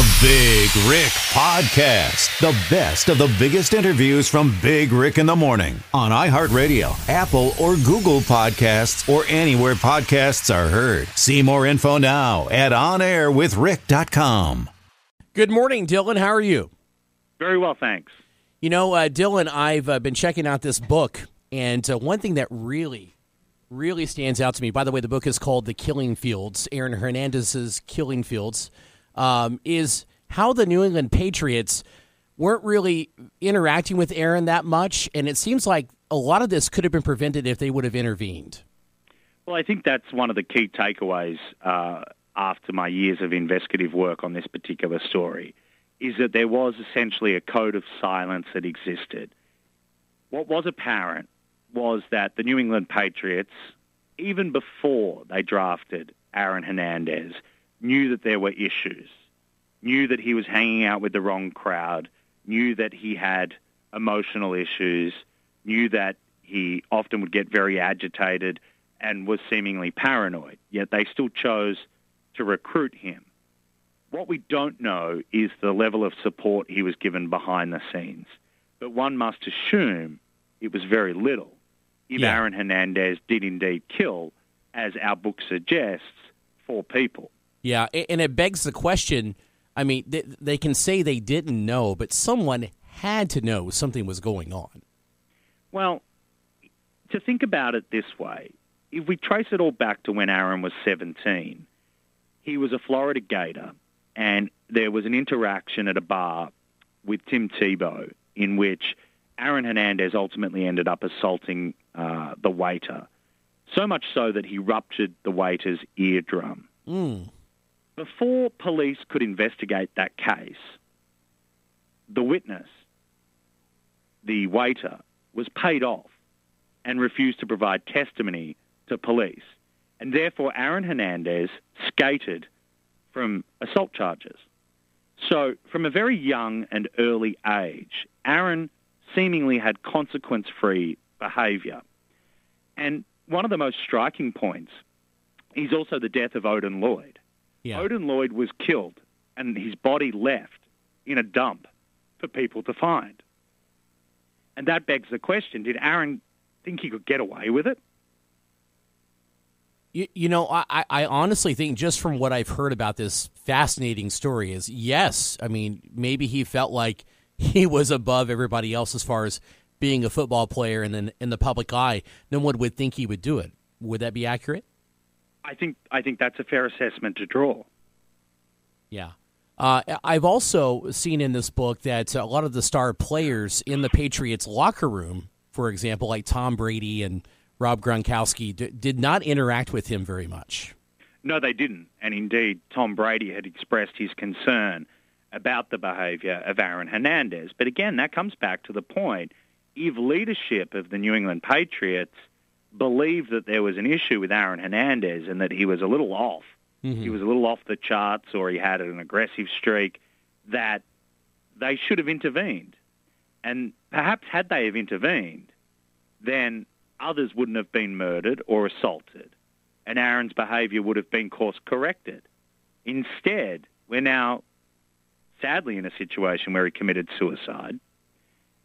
The Big Rick Podcast. The best of the biggest interviews from Big Rick in the Morning on iHeartRadio, Apple, or Google Podcasts, or anywhere podcasts are heard. See more info now at onairwithrick.com. Good morning, Dylan. How are you? Very well, thanks. You know, uh, Dylan, I've uh, been checking out this book, and uh, one thing that really, really stands out to me, by the way, the book is called The Killing Fields, Aaron Hernandez's Killing Fields, um, is how the New England Patriots weren't really interacting with Aaron that much, and it seems like a lot of this could have been prevented if they would have intervened. Well, I think that's one of the key takeaways uh, after my years of investigative work on this particular story, is that there was essentially a code of silence that existed. What was apparent was that the New England Patriots, even before they drafted Aaron Hernandez, knew that there were issues, knew that he was hanging out with the wrong crowd, knew that he had emotional issues, knew that he often would get very agitated and was seemingly paranoid. Yet they still chose to recruit him. What we don't know is the level of support he was given behind the scenes. But one must assume it was very little. If Yeah. Aaron Hernandez did indeed kill, as our book suggests, four people. Yeah, and it begs the question. I mean, they, they can say they didn't know, but someone had to know something was going on. Well, to think about it this way, if we trace it all back to when Aaron was 17, he was a Florida Gator, and there was an interaction at a bar with Tim Tebow in which Aaron Hernandez ultimately ended up assaulting uh, the waiter, so much so that he ruptured the waiter's eardrum. Mm. Before police could investigate that case, the witness, the waiter, was paid off and refused to provide testimony to police. And therefore, Aaron Hernandez skated from assault charges. So, from a very young and early age, Aaron seemingly had consequence free behavior. And one of the most striking points is also the death of Odin Lloyd. Yeah. Odin Lloyd was killed and his body left in a dump for people to find. And that begs the question did Aaron think he could get away with it? You, you know, I, I- I honestly think just from what I've heard about this fascinating story is yes. I mean, maybe he felt like he was above everybody else as far as being a football player and then in the public eye. No one would think he would do it. Would that be accurate? I think I think that's a fair assessment to draw. Yeah. Uh, I've also seen in this book that a lot of the star players in the Patriots locker room, for example, like Tom Brady and Rob Gronkowski, d- did not interact with him very much. No, they didn't. And indeed, Tom Brady had expressed his concern about the behavior of Aaron Hernandez. But again, that comes back to the point if leadership of the New England Patriots believed that there was an issue with Aaron Hernandez and that he was a little off, mm-hmm. he was a little off the charts or he had an aggressive streak, that they should have intervened. And perhaps had they have intervened, then others wouldn't have been murdered or assaulted, and Aaron's behaviour would have been course corrected. Instead, we're now sadly in a situation where he committed suicide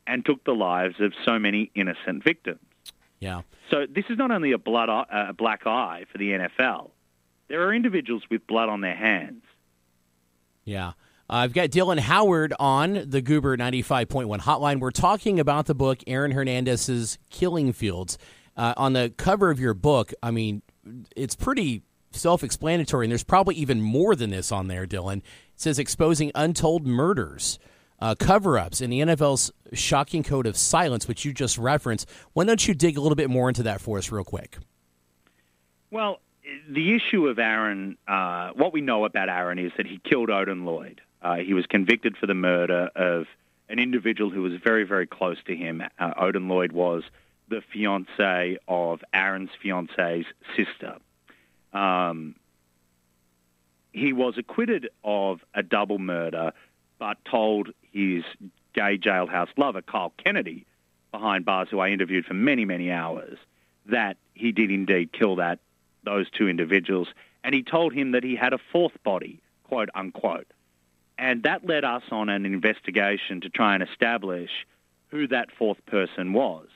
and took the lives of so many innocent victims. Yeah. So this is not only a blood eye, a black eye for the NFL. There are individuals with blood on their hands. Yeah. I've got Dylan Howard on the Goober 95.1 hotline. We're talking about the book, Aaron Hernandez's Killing Fields. Uh, on the cover of your book, I mean, it's pretty self explanatory, and there's probably even more than this on there, Dylan. It says exposing untold murders, uh, cover ups, and the NFL's shocking code of silence, which you just referenced. Why don't you dig a little bit more into that for us, real quick? Well, the issue of Aaron, uh, what we know about Aaron is that he killed Odin Lloyd. Uh, he was convicted for the murder of an individual who was very, very close to him. Uh, Odin Lloyd was the fiance of Aaron's fiance's sister. Um, he was acquitted of a double murder, but told his gay jailhouse lover, Kyle Kennedy, behind bars, who I interviewed for many, many hours, that he did indeed kill that those two individuals, and he told him that he had a fourth body, quote unquote. And that led us on an investigation to try and establish who that fourth person was.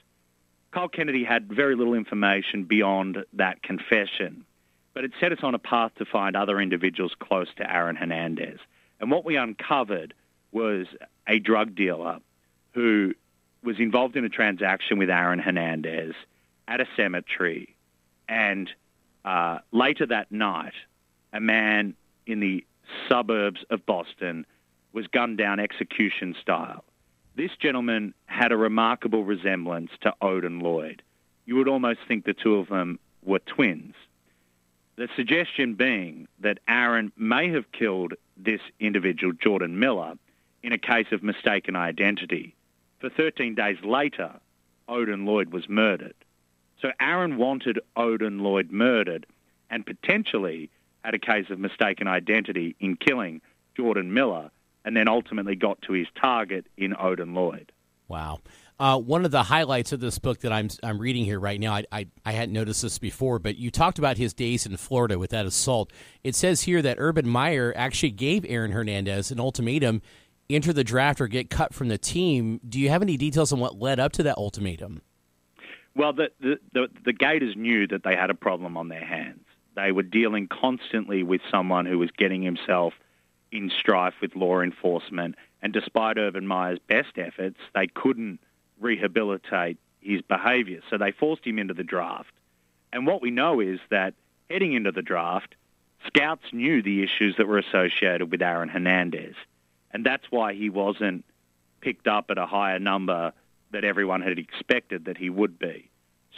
Kyle Kennedy had very little information beyond that confession, but it set us on a path to find other individuals close to Aaron Hernandez. And what we uncovered was a drug dealer who was involved in a transaction with Aaron Hernandez at a cemetery. And uh, later that night, a man in the suburbs of Boston was gunned down execution style. This gentleman had a remarkable resemblance to Odin Lloyd. You would almost think the two of them were twins. The suggestion being that Aaron may have killed this individual, Jordan Miller, in a case of mistaken identity. For 13 days later, Odin Lloyd was murdered. So Aaron wanted Odin Lloyd murdered and potentially had a case of mistaken identity in killing Jordan Miller and then ultimately got to his target in Odin Lloyd. Wow. Uh, one of the highlights of this book that I'm I'm reading here right now, I, I, I hadn't noticed this before, but you talked about his days in Florida with that assault. It says here that Urban Meyer actually gave Aaron Hernandez an ultimatum: enter the draft or get cut from the team. Do you have any details on what led up to that ultimatum? Well, the the, the, the Gators knew that they had a problem on their hands. They were dealing constantly with someone who was getting himself in strife with law enforcement, and despite Urban Meyer's best efforts, they couldn't rehabilitate his behaviour. So they forced him into the draft. And what we know is that heading into the draft, scouts knew the issues that were associated with Aaron Hernandez. And that's why he wasn't picked up at a higher number that everyone had expected that he would be.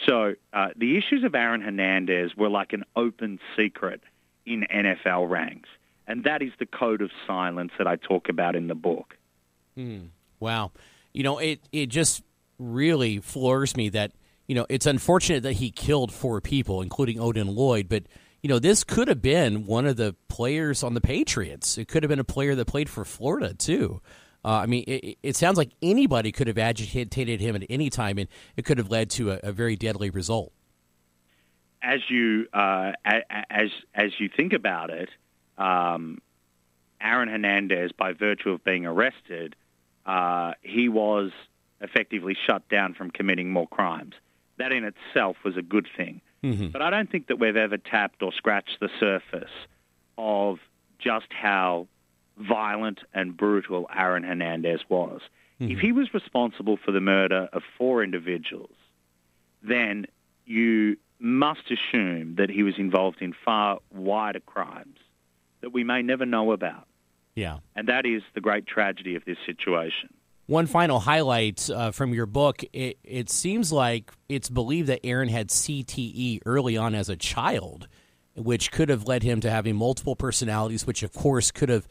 So uh, the issues of Aaron Hernandez were like an open secret in NFL ranks. And that is the code of silence that I talk about in the book. Hmm. Wow. You know, it, it just really floors me that you know it's unfortunate that he killed four people, including Odin Lloyd. But you know, this could have been one of the players on the Patriots. It could have been a player that played for Florida too. Uh, I mean, it, it, sounds like anybody could have agitated him at any time, and it could have led to a, a very deadly result. As you uh, as as you think about it, um, Aaron Hernandez, by virtue of being arrested, uh, he was effectively shut down from committing more crimes. That in itself was a good thing. Mm-hmm. But I don't think that we've ever tapped or scratched the surface of just how violent and brutal Aaron Hernandez was. Mm-hmm. If he was responsible for the murder of four individuals, then you must assume that he was involved in far wider crimes that we may never know about. Yeah. And that is the great tragedy of this situation. One final highlight uh, from your book it, it seems like it's believed that Aaron had CTE early on as a child, which could have led him to having multiple personalities, which, of course, could have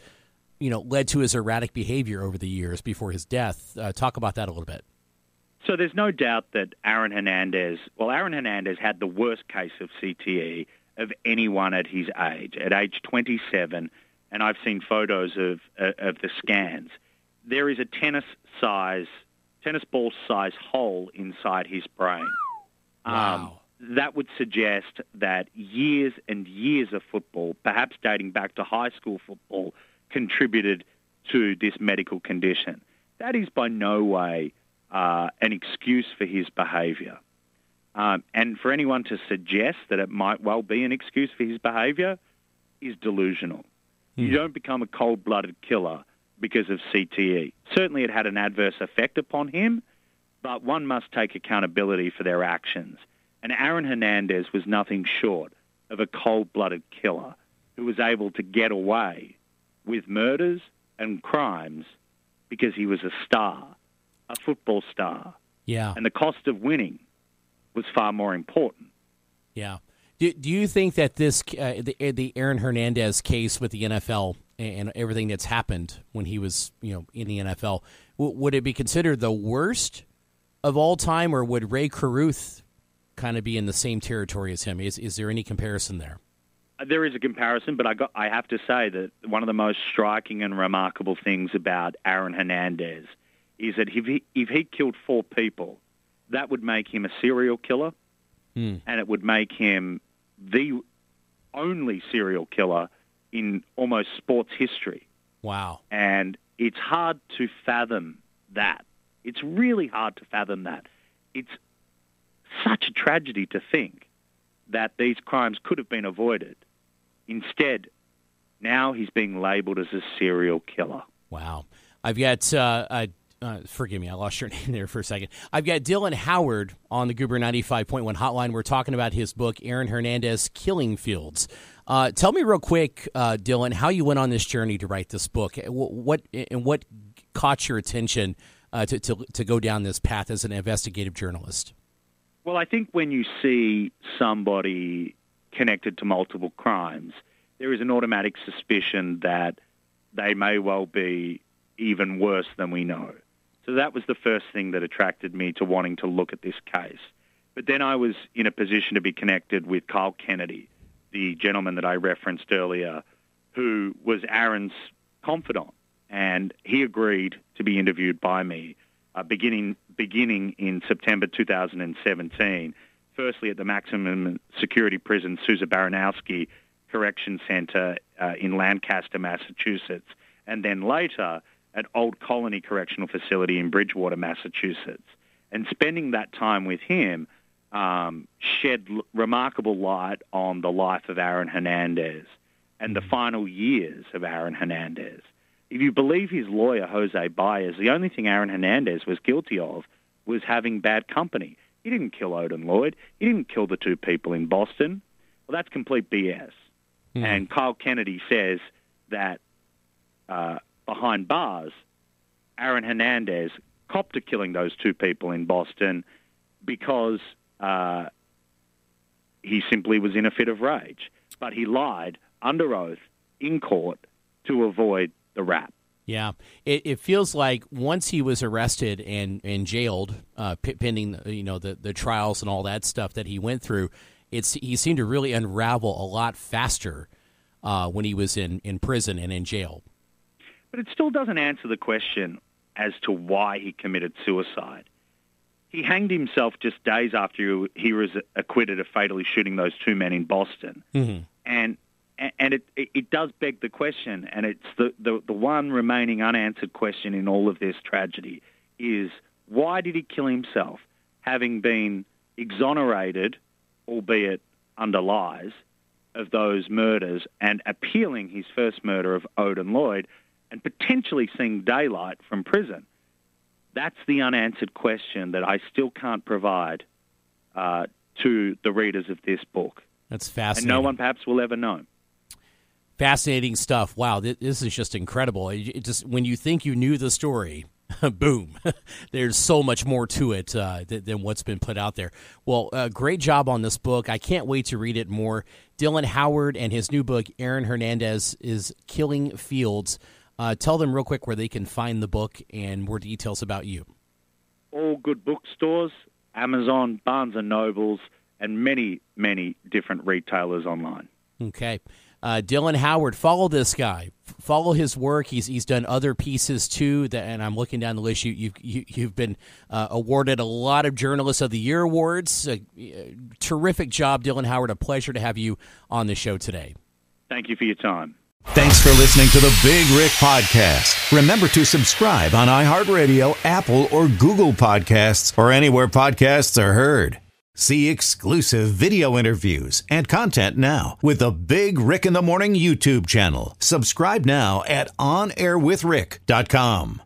you know led to his erratic behavior over the years before his death. Uh, talk about that a little bit. So there's no doubt that Aaron Hernandez, well, Aaron Hernandez had the worst case of CTE of anyone at his age. At age 27, and I've seen photos of uh, of the scans. There is a tennis size, tennis ball size hole inside his brain. Wow. Um, that would suggest that years and years of football, perhaps dating back to high school football, contributed to this medical condition. That is by no way uh, an excuse for his behaviour. Um, and for anyone to suggest that it might well be an excuse for his behaviour is delusional. You hmm. don't become a cold blooded killer because of CTE. Certainly, it had an adverse effect upon him, but one must take accountability for their actions. And Aaron Hernandez was nothing short of a cold blooded killer who was able to get away with murders and crimes because he was a star, a football star. Yeah. And the cost of winning was far more important. Yeah. Do, do you think that this uh, the the Aaron Hernandez case with the NFL and everything that's happened when he was you know in the NFL w- would it be considered the worst of all time, or would Rae Carruth kind of be in the same territory as him? Is is there any comparison there? Uh, there is a comparison, but I got I have to say that one of the most striking and remarkable things about Aaron Hernandez is that if he if he killed four people, that would make him a serial killer, mm. and it would make him the only serial killer in almost sports history. Wow. And it's hard to fathom that. It's really hard to fathom that. It's such a tragedy to think that these crimes could have been avoided. Instead, now he's being labeled as a serial killer. Wow. I've got, uh, uh, forgive me, I lost your name there for a second. I've got Dylan Howard on the Goober 95.1 hotline. We're talking about his book, Aaron Hernandez Killing Fields. Uh, tell me real quick, uh, Dylan, how you went on this journey to write this book. What, and what caught your attention uh, to, to, to go down this path as an investigative journalist? Well, I think when you see somebody connected to multiple crimes, there is an automatic suspicion that they may well be even worse than we know. So that was the first thing that attracted me to wanting to look at this case. But then I was in a position to be connected with Kyle Kennedy, the gentleman that I referenced earlier, who was Aaron's confidant. And he agreed to be interviewed by me uh, beginning, beginning in September 2017, firstly at the maximum security prison Souza Baranowski Correction Center uh, in Lancaster, Massachusetts, and then later at Old Colony Correctional Facility in Bridgewater, Massachusetts. And spending that time with him um, shed l- remarkable light on the life of Aaron Hernandez and the final years of Aaron Hernandez. If you believe his lawyer, Jose Baez, the only thing Aaron Hernandez was guilty of was having bad company. He didn't kill Odin Lloyd. He didn't kill the two people in Boston. Well, that's complete BS. Mm. And Kyle Kennedy says that uh, behind bars, Aaron Hernandez copped to killing those two people in Boston because uh, he simply was in a fit of rage. But he lied under oath in court to avoid the rap. Yeah, it, it feels like once he was arrested and, and jailed, uh, pending you know the, the trials and all that stuff that he went through, it's he seemed to really unravel a lot faster uh, when he was in, in prison and in jail. But it still doesn't answer the question as to why he committed suicide. He hanged himself just days after he was acquitted of fatally shooting those two men in Boston. Mm-hmm. And and it, it does beg the question, and it's the, the, the one remaining unanswered question in all of this tragedy is why did he kill himself, having been exonerated, albeit under lies, of those murders and appealing his first murder of Odin Lloyd and potentially seeing daylight from prison? That's the unanswered question that I still can't provide uh, to the readers of this book. That's fascinating. And no one perhaps will ever know. Fascinating stuff. Wow, this is just incredible. It just when you think you knew the story, boom, there's so much more to it uh, than what's been put out there. Well, uh, great job on this book. I can't wait to read it more. Dylan Howard and his new book, Aaron Hernandez is Killing Fields. Uh, tell them real quick where they can find the book and more details about you. All good bookstores, Amazon, Barnes and Nobles, and many, many different retailers online. Okay. Uh, Dylan Howard, follow this guy. Follow his work. He's he's done other pieces too. That, and I'm looking down the list. You you've you, you have been uh, awarded a lot of Journalists of the Year awards. Uh, terrific job, Dylan Howard. A pleasure to have you on the show today. Thank you for your time. Thanks for listening to the Big Rick Podcast. Remember to subscribe on iHeartRadio, Apple, or Google Podcasts, or anywhere podcasts are heard. See exclusive video interviews and content now with the Big Rick in the Morning YouTube channel. Subscribe now at OnAirWithRick.com.